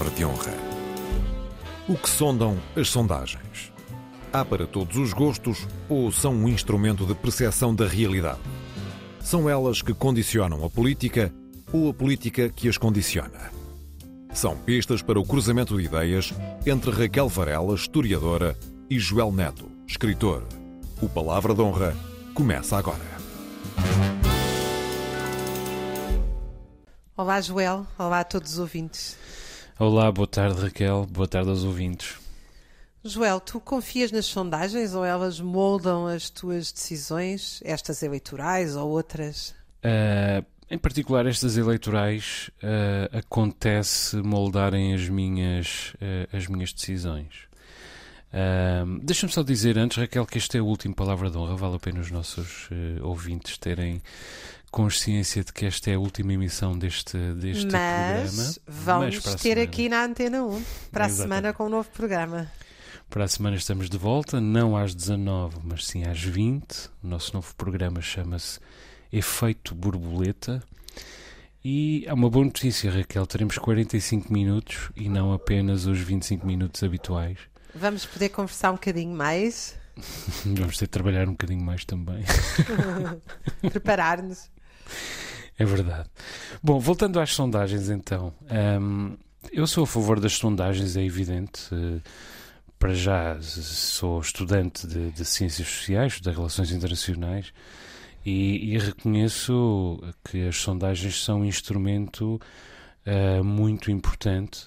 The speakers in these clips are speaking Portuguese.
palavra de honra. O que sondam as sondagens? Há para todos os gostos ou são um instrumento de percepção da realidade? São elas que condicionam a política ou a política que as condiciona? São pistas para o cruzamento de ideias entre Raquel Varela, historiadora, e Joel Neto, escritor. O Palavra de Honra começa agora. Olá, Joel. Olá a todos os ouvintes. Olá, boa tarde, Raquel. Boa tarde aos ouvintes. Joel, tu confias nas sondagens ou elas moldam as tuas decisões, estas eleitorais ou outras? Uh, em particular, estas eleitorais uh, acontece moldarem as minhas, uh, as minhas decisões. Uh, Deixa-me só dizer antes, Raquel, que este é o último Palavra de Honra. Vale a pena os nossos ouvintes terem consciência de que esta é a última emissão deste, deste Mas programa. Vamos Mas ter aqui na Antena 1 para a semana com um novo programa. Para a semana estamos de volta, não às 19, mas sim às 20. O nosso novo programa chama-se Efeito Borboleta. E há uma boa notícia, Raquel: teremos 45 minutos e não apenas os 25 minutos habituais. Vamos poder conversar um bocadinho mais. Vamos ter de trabalhar um bocadinho mais também. Preparar-nos. É verdade. Bom, voltando às sondagens, então. Um, eu sou a favor das sondagens, é evidente. Para já sou estudante de, de Ciências Sociais, de Relações Internacionais, e, e, reconheço que as sondagens são um instrumento uh, muito importante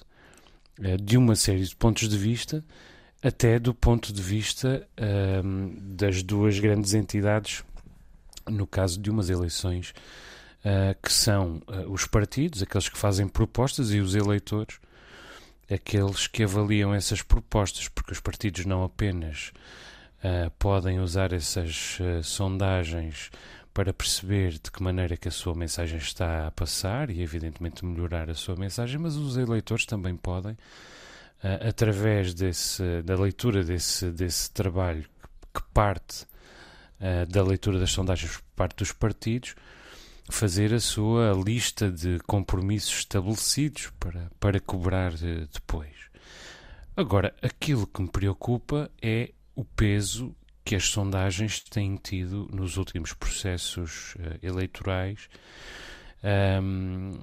uh, de uma série de pontos de vista, até do ponto de vista uh, das duas grandes entidades, no caso de umas eleições, que são os partidos, aqueles que fazem propostas, e os eleitores aqueles que avaliam essas propostas, porque os partidos não apenas uh, podem usar essas uh, sondagens para perceber de que maneira que a sua mensagem está a passar e, evidentemente, melhorar a sua mensagem, mas os eleitores também podem, uh, através desse, da leitura desse, desse trabalho que parte da leitura das sondagens por parte dos partidos, fazer a sua lista de compromissos estabelecidos para, para cobrar eh, depois. Agora, aquilo que me preocupa é o peso que as sondagens têm tido nos últimos processos uh, eleitorais, um,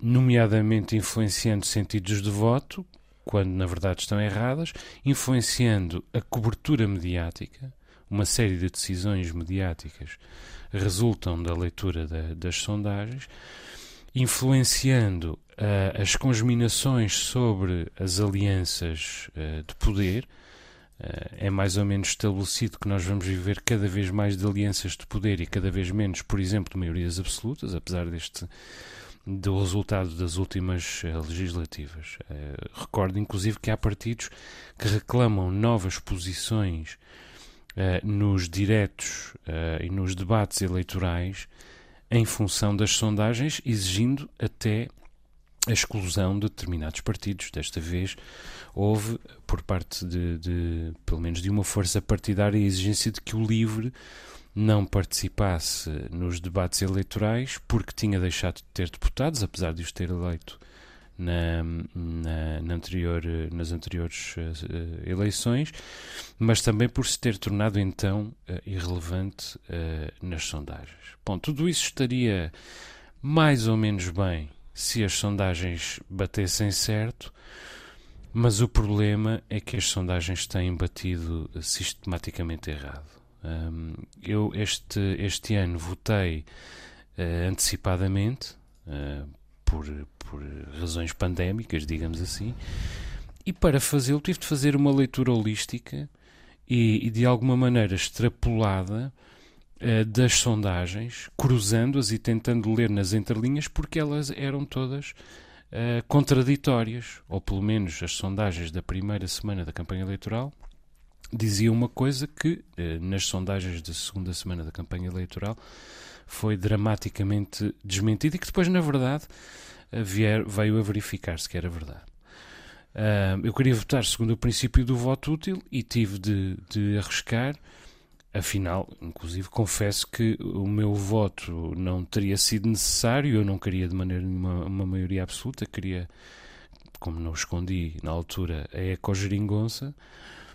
nomeadamente influenciando sentidos de voto, quando na verdade estão erradas, influenciando a cobertura mediática, uma série de decisões mediáticas resultam da leitura da, das sondagens, influenciando uh, as conjuminações sobre as alianças uh, de poder. Uh, é mais ou menos estabelecido que nós vamos viver cada vez mais de alianças de poder e cada vez menos, por exemplo, de maiorias absolutas, apesar deste do resultado das últimas legislativas. recordo, inclusive, que há partidos que reclamam novas posições uh, nos diretos uh, e nos debates eleitorais em função das sondagens, exigindo até a exclusão de determinados partidos. Desta vez houve, por parte de, de, pelo menos de uma força partidária, a exigência de que o LIVRE não participasse nos debates eleitorais porque tinha deixado de ter deputados, apesar de os ter eleito na, na, na anterior, nas anteriores uh, eleições, mas também por se ter tornado então uh, irrelevante uh, nas sondagens. Bom, tudo isso estaria mais ou menos bem se as sondagens batessem certo, mas o problema é que as sondagens têm batido sistematicamente errado. Um, eu este, este ano votei antecipadamente por, por razões pandémicas, digamos assim, e para fazê-lo tive de fazer uma leitura holística e, e de alguma maneira extrapolada uh, das sondagens, cruzando-as e tentando ler nas entrelinhas, porque elas eram todas uh, contraditórias, ou pelo menos as sondagens da primeira semana da campanha eleitoral diziam uma coisa que uh, nas sondagens da segunda semana da campanha eleitoral foi dramaticamente desmentida e que depois, na verdade, vier, veio a verificar-se que era verdade. Uh, eu queria votar segundo o princípio do voto útil e tive de, de arriscar. Afinal, inclusive, confesso que o meu voto não teria sido necessário. Eu não queria de maneira nenhuma uma maioria absoluta, queria como não escondi na altura, a ecogeringonça,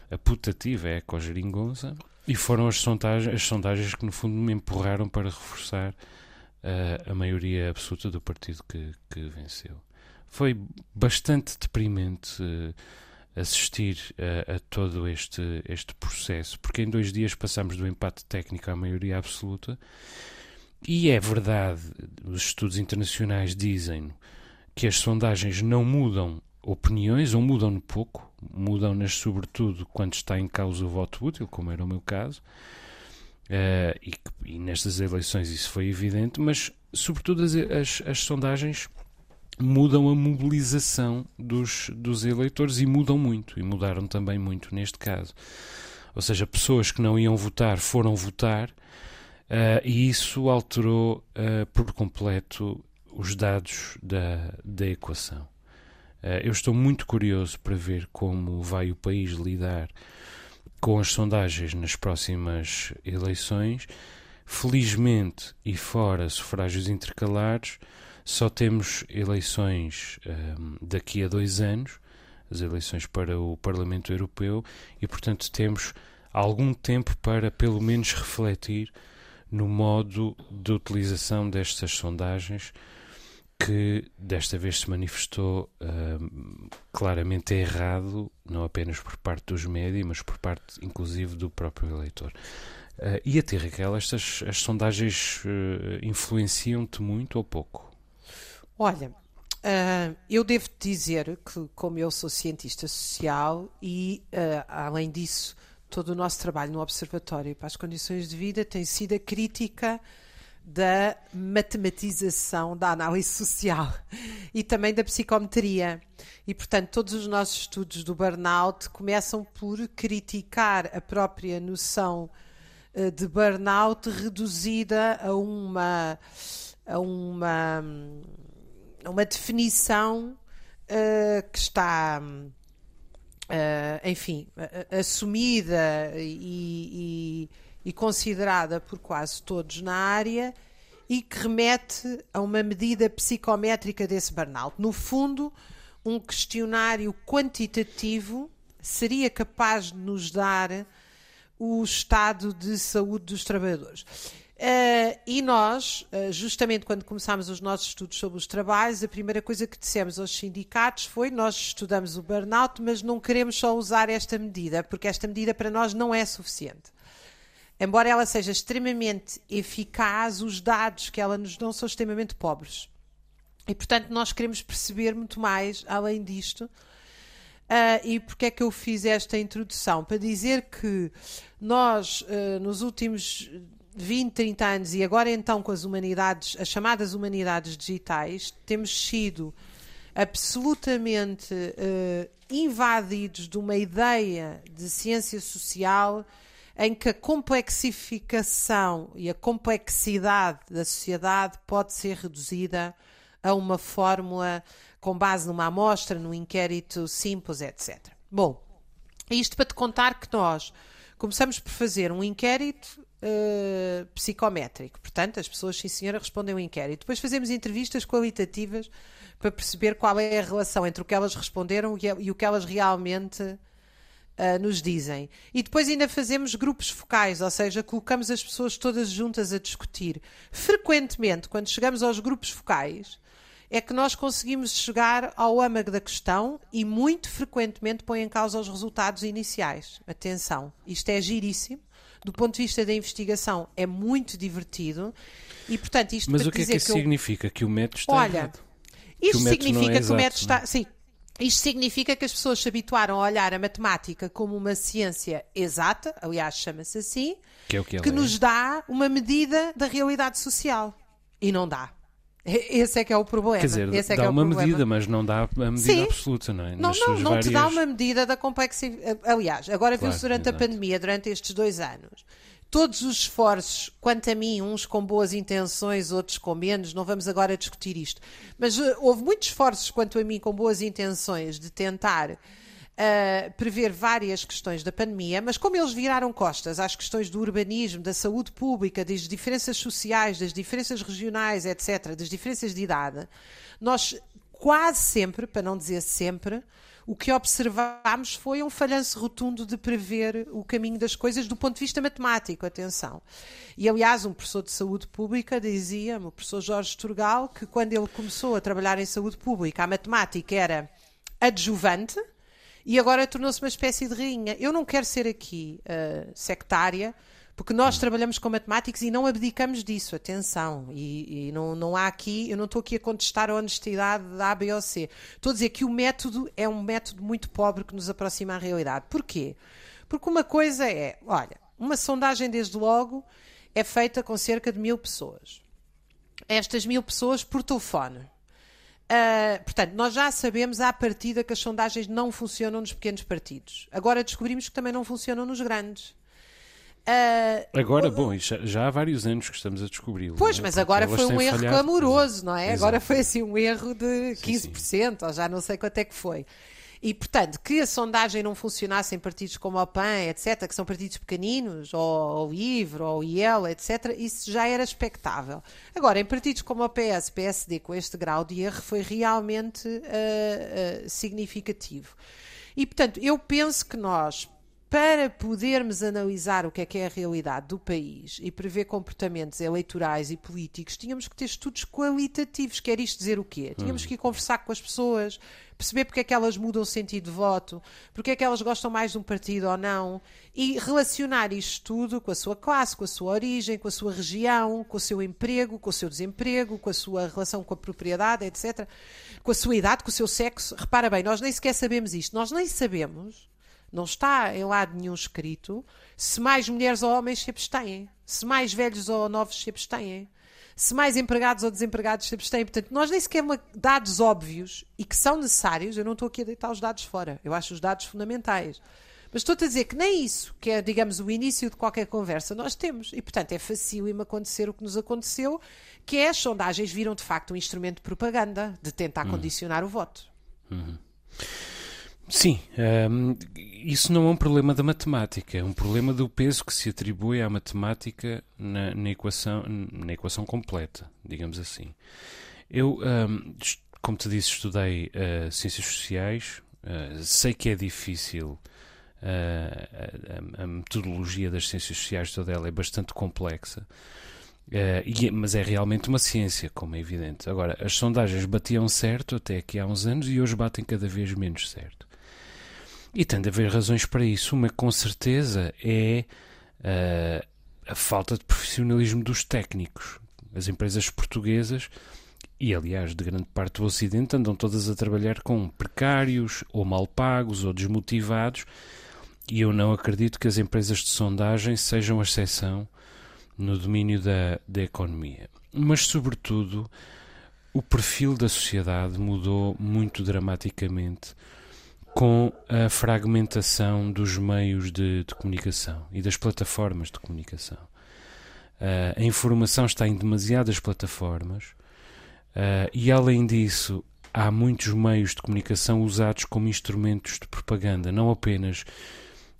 a putativa ecogeringonça, e foram as sondagens, as sondagens que, no fundo, me empurraram para reforçar uh, a maioria absoluta do partido que, que venceu. Foi bastante deprimente uh, assistir a, a, todo este, este processo, porque em dois dias passamos do empate técnico à maioria absoluta, e é verdade, os estudos internacionais dizem que as sondagens não mudam opiniões, ou mudam pouco, mudam-nas sobretudo quando está em causa o voto útil, como era o meu caso, uh, e, e, nestas eleições isso foi evidente, mas sobretudo as, as, as sondagens mudam a mobilização dos, dos eleitores e mudam muito, e mudaram também muito neste caso. Ou seja, pessoas que não iam votar foram votar uh, e isso alterou uh, por completo os dados da, da equação. Eu estou muito curioso para ver como vai o país lidar com as sondagens nas próximas eleições. Felizmente, e fora sufrágios intercalares, só temos eleições um, daqui a dois anos, as eleições para o Parlamento Europeu, e portanto temos algum tempo para pelo menos refletir no modo de utilização destas sondagens que desta vez se manifestou um, claramente errado, não apenas por parte dos médios, mas por parte inclusive do próprio eleitor. Uh, e a ti, Raquel, estas as sondagens uh, influenciam-te muito ou pouco? Olha, uh, eu devo dizer que, como eu sou cientista social e, uh, além disso, todo o nosso trabalho no Observatório para as Condições de Vida tem sido a crítica da matematização da análise social e também da psicometria. E, portanto, todos os nossos estudos do burnout começam por criticar a própria noção uh, de burnout reduzida a uma. A uma uma definição uh, que está, uh, enfim, assumida e, e, e, considerada por quase todos na área e que remete a uma medida psicométrica desse burnout. No fundo, um questionário quantitativo seria capaz de nos dar o estado de saúde dos trabalhadores. Uh, e nós, uh, justamente quando começámos os nossos estudos sobre os trabalhos, a primeira coisa que dissemos aos sindicatos foi: nós estudamos o burnout, mas não queremos só usar esta medida, porque esta medida para nós não é suficiente. Embora ela seja extremamente eficaz, os dados que ela nos dão são extremamente pobres. E, portanto, nós queremos perceber muito mais além disto. Uh, e porque é que eu fiz esta introdução? Para dizer que nós, nos últimos 20, 30 anos e agora então com as humanidades, as chamadas humanidades digitais, temos sido absolutamente uh, invadidos de uma ideia de ciência social em que a complexificação e a complexidade da sociedade pode ser reduzida a uma fórmula com base numa amostra, num inquérito simples, etc. Bom, isto para te contar que nós começamos por fazer um inquérito uh, psicométrico. Portanto, as pessoas, sim senhora, respondem ao inquérito. Depois fazemos entrevistas qualitativas para perceber qual é a relação entre o que elas responderam e o que elas realmente uh, nos dizem. E depois ainda fazemos grupos focais, ou seja, colocamos as pessoas todas juntas a discutir. Frequentemente, quando chegamos aos grupos focais, é que nós conseguimos chegar ao âmago da questão e muito frequentemente põe em causa os resultados iniciais. Atenção, isto é giríssimo do ponto de vista da investigação, é muito divertido. E, portanto, isto Mas o que é que isso que eu... significa? Que o método está Olha, errado? Isto que significa é que o método exato, está. Sim, isto significa que as pessoas se habituaram a olhar a matemática como uma ciência exata, aliás, chama-se assim, que, é o que, que é. nos dá uma medida da realidade social. E não dá. Esse é que é o problema. Quer dizer, Esse é dá é uma problema. medida, mas não dá a medida Sim. absoluta, não é? Não, Nas não, não várias... te dá uma medida da complexidade. Aliás, agora Claro, viu-se durante a exato. pandemia, durante estes dois anos, todos os esforços, quanto a mim, uns com boas intenções, outros com menos, não vamos agora discutir isto, mas uh, houve muitos esforços, quanto a mim, com boas intenções de tentar uh, prever várias questões da pandemia, mas como eles viraram costas às questões do urbanismo, da saúde pública, das diferenças sociais, das diferenças regionais, etc., das diferenças de idade, nós quase sempre, para não dizer sempre, o que observámos foi um falhanço rotundo de prever o caminho das coisas do ponto de vista matemático, atenção. E, aliás, um professor de saúde pública dizia-me, o professor Jorge Turgal, que quando ele começou a trabalhar em saúde pública, a matemática era adjuvante e agora tornou-se uma espécie de rainha. Eu não quero ser aqui uh, sectária, porque nós trabalhamos com matemáticos e não abdicamos disso, atenção. E, e, não, não há aqui, eu não estou aqui a contestar a honestidade da A, B ou C. Estou a dizer que o método é um método muito pobre que nos aproxima à realidade. Porquê? Porque uma coisa é, olha, uma sondagem desde logo é feita com cerca de mil pessoas. Estas mil pessoas por telefone. Uh, portanto, nós já sabemos à partida que as sondagens não funcionam nos pequenos partidos. Agora descobrimos que também não funcionam nos grandes. Uh, agora, bom, já, já, há vários anos que estamos a descobri-lo. Pois, é? mas agora foi um erro falhado, clamoroso, não é? Exato. Agora foi assim um erro de 15%, sim, sim. ou já não sei quanto é que foi. E, portanto, que a sondagem não funcionasse em partidos como o PAN, etc., que são partidos pequeninos, ou o LIVRE, ou o IEL, etc., isso já era expectável. Agora, em partidos como o PS, PSD, com este grau de erro, foi realmente uh, uh, significativo. E, portanto, eu penso que nós, para podermos analisar o que é que é a realidade do país e prever comportamentos eleitorais e políticos, tínhamos que ter estudos qualitativos. Quer isto dizer o quê? Tínhamos hum. que ir conversar com as pessoas, perceber porque é que elas mudam o sentido de voto, porque é que elas gostam mais de um partido ou não, e relacionar isto tudo com a sua classe, com a sua origem, com a sua região, com o seu emprego, com o seu desemprego, com a sua relação com a propriedade, etc., com a sua idade, com o seu sexo. Repara bem, nós nem sequer sabemos isto. Nós nem sabemos não está em lado nenhum escrito se mais mulheres ou homens se abstêm, se mais velhos ou novos se abstêm, se mais empregados ou desempregados se abstêm. Portanto, nós nem sequer dados óbvios e que são necessários, eu não estou aqui a deitar os dados fora, eu acho os dados fundamentais. Mas estou a dizer que nem isso, que é, digamos, o início de qualquer conversa, nós temos. E, portanto, é facílimo acontecer o que nos aconteceu, que é as sondagens viram, de facto, um instrumento de propaganda, de tentar uhum. condicionar o voto. Uhum. Sim, um, isso não é um problema da matemática, é um problema do peso que se atribui à matemática na, na equação, na equação completa, digamos assim. Eu, um, como te disse, estudei uh, Ciências Sociais, uh, sei que é difícil, uh, a, a, metodologia das Ciências Sociais toda ela é bastante complexa, e, é, mas é realmente uma ciência, como é evidente. Agora, as sondagens batiam certo até aqui há uns anos e hoje batem cada vez menos certo. E tem de haver razões para isso. Uma, com certeza, é uh, a falta de profissionalismo dos técnicos. As empresas portuguesas, e aliás de grande parte do Ocidente, andam todas a trabalhar com precários, ou mal pagos, ou desmotivados, e eu não acredito que as empresas de sondagem sejam a exceção no domínio da, da economia. Mas, sobretudo, o perfil da sociedade mudou muito dramaticamente com a fragmentação dos meios de, de comunicação e das plataformas de comunicação. Uh, a informação está em demasiadas plataformas uh, e, além disso, há muitos meios de comunicação usados como instrumentos de propaganda, não apenas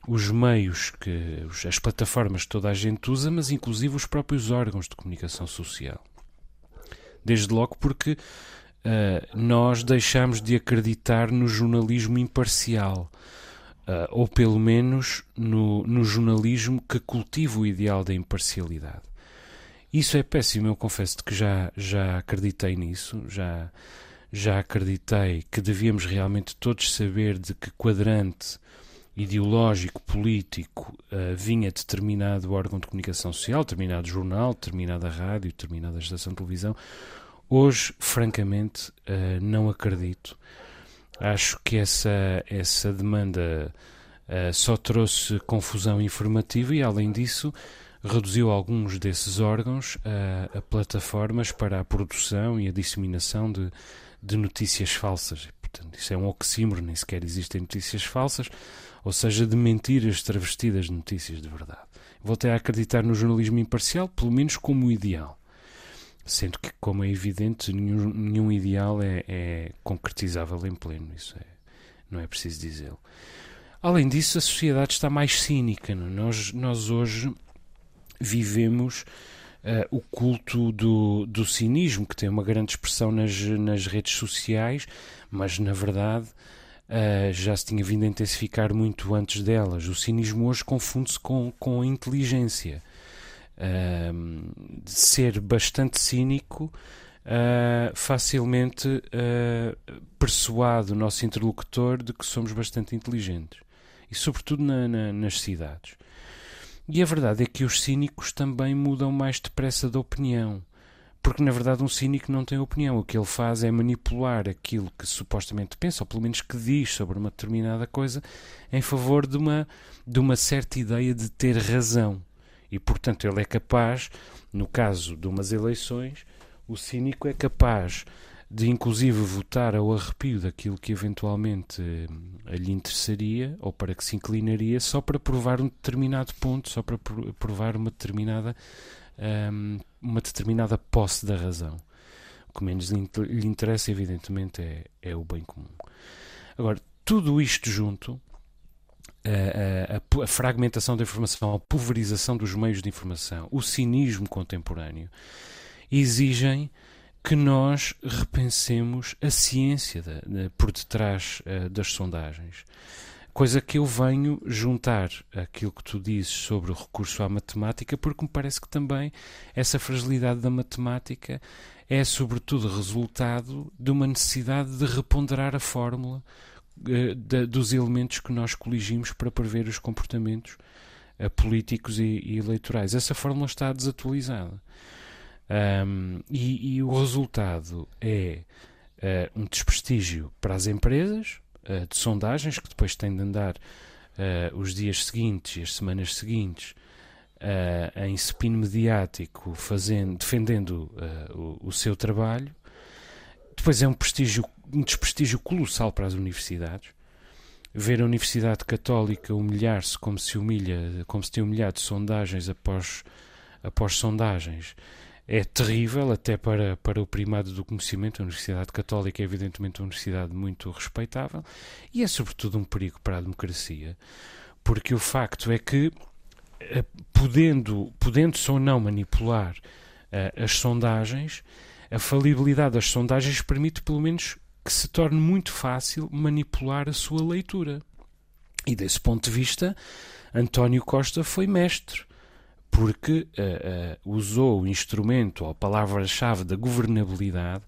os meios que as plataformas que toda a gente usa, mas inclusive os próprios órgãos de comunicação social. Desde logo porque uh, nós deixamos de acreditar no jornalismo imparcial. Uh, ou pelo menos no, no jornalismo que cultiva o ideal da imparcialidade. Isso é péssimo, eu confesso que já, já acreditei nisso, já, já acreditei que devíamos realmente todos saber de que quadrante ideológico, político, uh, vinha determinado órgão de comunicação social, determinado jornal, determinada rádio, determinada estação de televisão, Hoje, francamente, uh, não acredito. Acho que essa, essa demanda uh, só trouxe confusão informativa e, além disso, reduziu alguns desses órgãos uh, a plataformas para a produção e a disseminação de, de notícias falsas. Portanto, isso é um oxímoro, nem sequer existem notícias falsas, ou seja, de mentiras travestidas de notícias de verdade. Voltei a acreditar no jornalismo imparcial, pelo menos como ideal. Sendo que, como é evidente, nenhum, nenhum ideal é, é, concretizável em pleno, isso é, não é preciso dizê-lo. Além disso, a sociedade está mais cínica. Não? É? Nós, nós hoje vivemos uh, o culto do, do cinismo, que tem uma grande expressão nas, nas redes sociais, mas na verdade uh, já se tinha vindo a intensificar muito antes delas. O cinismo hoje confunde-se com, com a inteligência. Uh, ser bastante cínico uh, facilmente uh, persuade o nosso interlocutor de que somos bastante inteligentes. E sobretudo na, na, nas cidades. E a verdade é que os cínicos também mudam mais depressa de opinião. Porque, na verdade, um cínico não tem opinião. O que ele faz é manipular aquilo que supostamente pensa, ou pelo menos que diz sobre uma determinada coisa, em favor de uma, de uma certa ideia de ter razão. E, portanto, ele é capaz, no caso de umas eleições, o cínico é capaz de inclusive votar ao arrepio daquilo que eventualmente eh, lhe interessaria ou para que se inclinaria só para provar um determinado ponto, só para provar uma determinada ehm, uma determinada posse da razão. O que menos lhe interessa, evidentemente, é, é o bem comum. Agora, tudo isto junto, a, a, a, fragmentação da informação, a pulverização dos meios de informação, o cinismo contemporâneo, exigem que nós repensemos a ciência de, de, por detrás uh, das sondagens. Coisa que eu venho juntar aquilo que tu dizes sobre o recurso à matemática, porque me parece que também essa fragilidade da matemática é, sobretudo, resultado de uma necessidade de reponderar a fórmula de, dos elementos que nós coligimos para prever os comportamentos uh, políticos e, e eleitorais. Essa fórmula está desatualizada. Um, e, e, o resultado é uh, um desprestígio para as empresas uh, de sondagens, que depois têm de andar uh, os dias seguintes e as semanas seguintes em spin mediático, fazendo, defendendo o, o, seu trabalho. Depois é um, prestígio, um desprestígio colossal para as universidades. Ver a Universidade Católica humilhar-se como se humilha, como se tem humilhado sondagens após, após sondagens é terrível até para, para o primado do conhecimento. A Universidade Católica é evidentemente uma universidade muito respeitável e é sobretudo um perigo para a democracia, porque o facto é que, eh, podendo, podendo-se ou não manipular uh, as sondagens, a falibilidade das sondagens permite pelo menos que se torne muito fácil manipular a sua leitura. E desse ponto de vista, António Costa foi mestre porque uh, uh, usou o instrumento ou a palavra-chave da governabilidade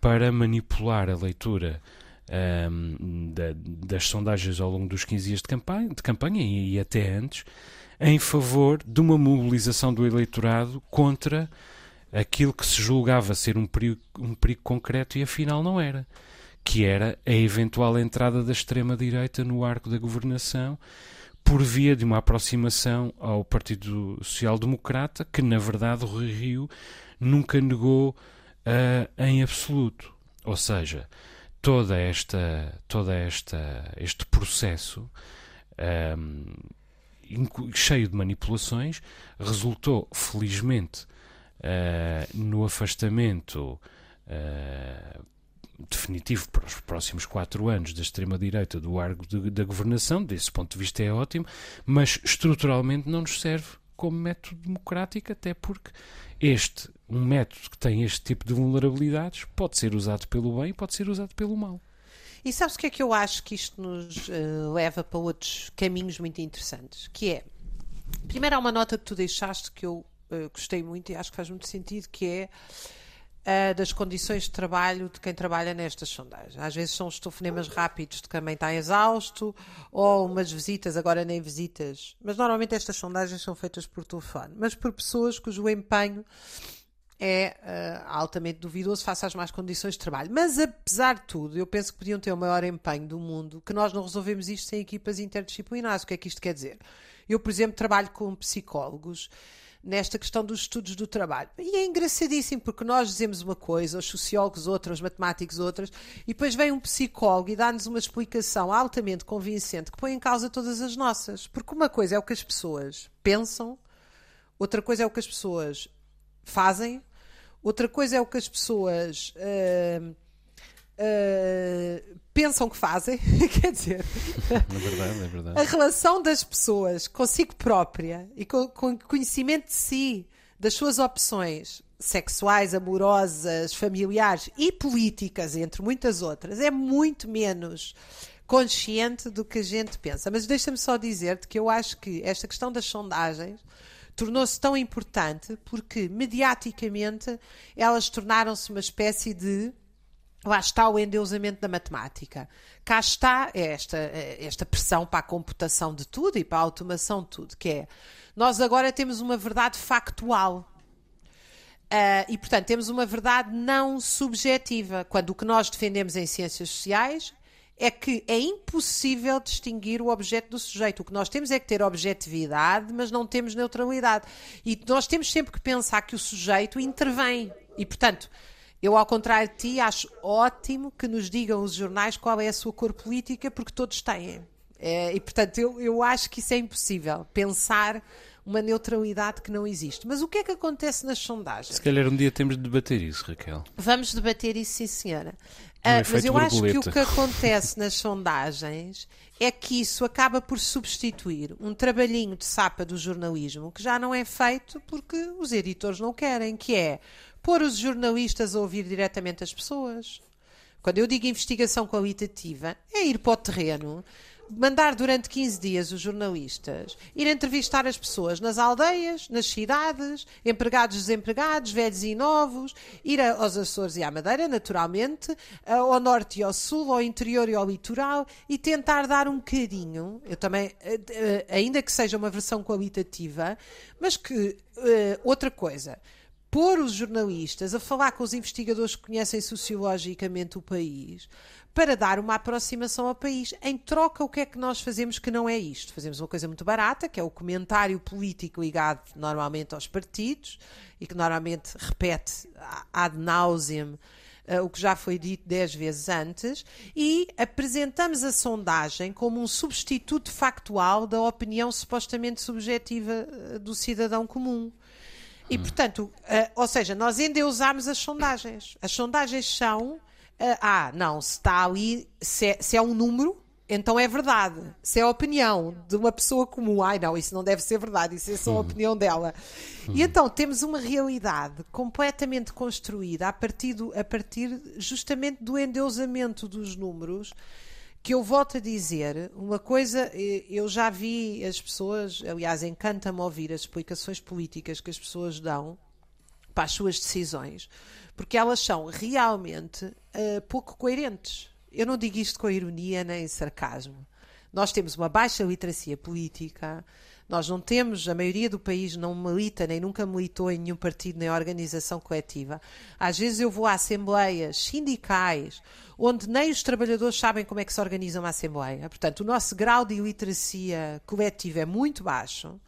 para manipular a leitura um, ehm, da, das sondagens ao longo dos 15 dias de campanha, de campanha e, e, até antes, em favor de uma mobilização do eleitorado contra aquilo que se julgava ser um perigo, um perigo concreto e afinal não era, que era a eventual entrada da extrema-direita no arco da governação por via de uma aproximação ao Partido Social Democrata, que na verdade o Rui Rio nunca negou uh, em absoluto. Ou seja, toda esta, toda esta, este processo um, cheio de manipulações resultou felizmente uh, no afastamento uh, definitivo para os próximos quatro anos da extrema-direita do arco da governação, desse ponto de vista é ótimo, mas estruturalmente não nos serve como método democrático, até porque este, um método que tem este tipo de vulnerabilidades, pode ser usado pelo bem e pode ser usado pelo mal. E sabes o que é que eu acho que isto nos uh, leva para outros caminhos muito interessantes? Que é, primeiro há uma nota que tu deixaste que eu uh, gostei muito e acho que faz muito sentido, que é uh, das condições de trabalho de quem trabalha nestas sondagens. Às vezes são os telefonemas rápidos de quem também está exausto, ou umas visitas, agora nem visitas. Mas normalmente estas sondagens são feitas por telefone, mas por pessoas cujo empenho é uh, altamente duvidoso face às más condições de trabalho. Mas apesar de tudo, eu penso que podiam ter o maior empenho do mundo, que nós não resolvemos isto sem equipas interdisciplinares. O que é que isto quer dizer? Eu, por exemplo, trabalho com psicólogos nesta questão dos estudos do trabalho. E é engraçadíssimo, porque nós dizemos uma coisa, os sociólogos outra, os matemáticos outras, e depois vem um psicólogo e dá-nos uma explicação altamente convincente que põe em causa todas as nossas. Porque uma coisa é o que as pessoas pensam, outra coisa é o que as pessoas fazem, outra coisa é o que as pessoas. Uh, uh, pensam que fazem, quer dizer, é verdade, é verdade. a relação das pessoas consigo própria e com, com conhecimento de si das suas opções sexuais, amorosas, familiares e políticas, entre muitas outras, é muito menos consciente do que a gente pensa. Mas deixa-me só dizer-te que eu acho que esta questão das sondagens tornou-se tão importante porque, mediaticamente, elas tornaram-se uma espécie de. Lá está o endeusamento da matemática. Cá está esta, esta pressão para a computação de tudo e para a automação de tudo, que é nós agora temos uma verdade factual. Uh, e, portanto, temos uma verdade não subjetiva, quando o que nós defendemos em ciências sociais é que é impossível distinguir o objeto do sujeito. O que nós temos é que ter objetividade, mas não temos neutralidade. E nós temos sempre que pensar que o sujeito intervém. E, portanto, eu, ao contrário de ti, acho ótimo que nos digam os jornais qual é a sua cor política, porque todos têm. É, e, portanto, eu, eu acho que isso é impossível. Pensar uma neutralidade que não existe. Mas o que é que acontece nas sondagens? Se calhar um dia temos de debater isso, Raquel. Vamos debater isso, sim, senhora. Uh, mas eu acho que o que acontece nas sondagens é que isso acaba por substituir um trabalhinho de sapa do jornalismo que já não é feito porque os editores não querem, que é pôr os jornalistas a ouvir diretamente as pessoas. Quando eu digo investigação qualitativa, é ir para o terreno, mandar durante 15 dias os jornalistas ir entrevistar as pessoas nas aldeias, nas cidades, empregados, desempregados, velhos e novos, ir aos Açores e à Madeira, naturalmente, ao norte e ao sul, ao interior e ao litoral e tentar dar um bocadinho, eu também, eh, eh, ainda que seja uma versão qualitativa, mas que eh, outra coisa pôr os jornalistas a falar com os investigadores que conhecem sociologicamente o país, para dar uma aproximação ao país. Em troca, o que é que nós fazemos que não é isto? Fazemos uma coisa muito barata, que é o comentário político ligado normalmente aos partidos e que normalmente repete ad nauseam Uh, o que já foi dito dez vezes antes, e apresentamos a sondagem como um substituto factual da opinião supostamente subjetiva uh, do cidadão comum. E, hum. portanto, uh, ou seja, nós endeusamos as sondagens. As sondagens são ah, ah, não, se está ali, se é, se é um número, então é verdade. Se é a opinião de uma pessoa comum, ai não, isso não deve ser verdade, isso é só a uhum. opinião dela. E então temos uma realidade completamente construída a partir, do, a partir justamente do endeusamento dos números. Que eu volto a dizer, uma coisa, eh, eu já vi as pessoas, aliás, encanta-me ouvir as explicações políticas que as pessoas dão para as suas decisões porque elas são realmente uh, pouco coerentes. Eu não digo isto com ironia nem sarcasmo. Nós temos uma baixa literacia política, nós não temos, a maioria do país não milita, nem nunca militou em nenhum partido, nem organização coletiva. Às vezes eu vou a assembleias sindicais, onde nem os trabalhadores sabem como é que se organiza uma assembleia. Portanto, o nosso grau de iliteracia coletiva é muito baixo.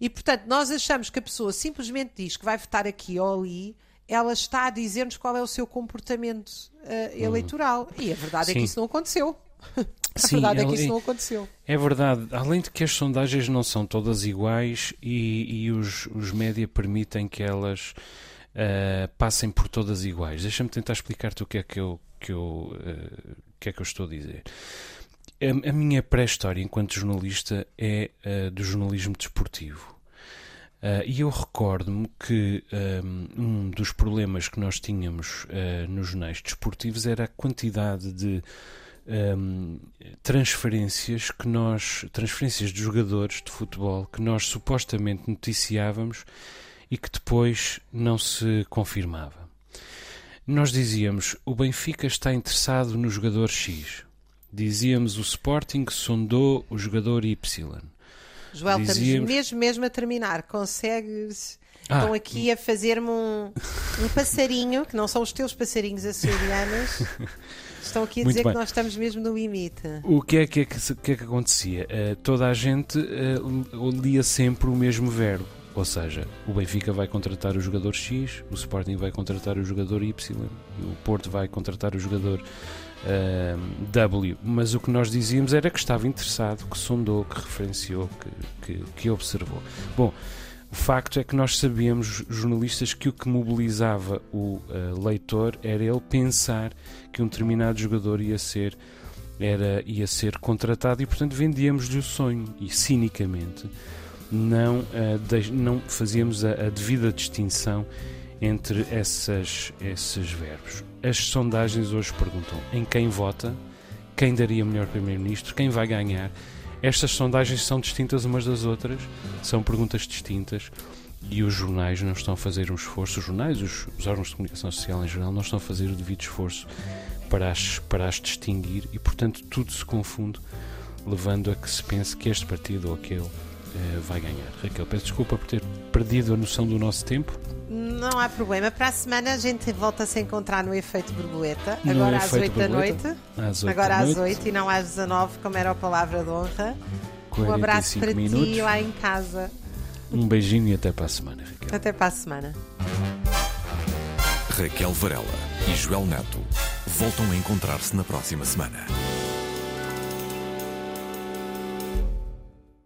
E, portanto, nós achamos que a pessoa simplesmente diz que vai votar aqui ou ali ela está a dizer-nos qual é o seu comportamento uh, eleitoral. Uhum. E a verdade Sim. é que isso não aconteceu. a Sim, verdade é que isso não aconteceu. É verdade. Além de que as sondagens não são todas iguais e, e os, os média permitem que elas uh, passem por todas iguais. Deixa-me tentar explicar-te o que é que eu, que, eu, uh, que é que eu estou a dizer. A, a minha pré-história enquanto jornalista é uh, do jornalismo desportivo. E eu recordo-me que um, um, dos problemas que nós tínhamos nos jornais desportivos era a quantidade de um, transferências que nós, transferências de jogadores de futebol que nós supostamente noticiávamos e que depois não se confirmava. Nós dizíamos o Benfica está interessado no jogador X. Dizíamos o Sporting sondou o jogador Y. Joel, Dizíamos... estamos mesmo, mesmo a terminar. Consegues. Ah, Estão aqui a fazer-me um, um passarinho, que não são os teus passarinhos açorianos. Estão aqui a dizer que nós estamos mesmo no limite. O que é que, é que, que, é que acontecia? Uh, toda a gente uh, lia sempre o mesmo verbo. Ou seja, o Benfica vai contratar o jogador X, o Sporting vai contratar o jogador Y, o Porto vai contratar o jogador uh, W, mas o que nós dizíamos era que estava interessado, que sondou, que referenciou, que, que, que observou. Bom, o facto é que nós sabíamos, jornalistas, que o que mobilizava o uh, leitor era ele pensar que um determinado jogador ia ser, era, ia ser contratado e, portanto, vendíamos-lhe o sonho. E, cinicamente, não, uh, não fazíamos a, a, devida distinção entre essas, esses verbos. As sondagens hoje perguntam em quem vota, quem daria melhor primeiro-ministro, quem vai ganhar. Estas sondagens são distintas umas das outras, são perguntas distintas e os jornais não estão a fazer um esforço, os jornais, os, os órgãos de comunicação social em geral, não estão a fazer o devido esforço para as, para as distinguir e, portanto, tudo se confunde, levando a que se pense que este partido ou aquele eh, vai ganhar. Raquel, peço desculpa por ter perdido a noção do nosso tempo. Não há problema. Para a semana a gente volta a se encontrar no efeito borboleta. No agora às 8 da noite. Às 8 agora às 8 e não às 19, como era a palavra de honra. Um abraço para minutos. ti lá em casa. Um beijinho e até para a semana, Raquel. Até para a semana. Raquel Varela e Joel Neto voltam a encontrar-se na próxima semana.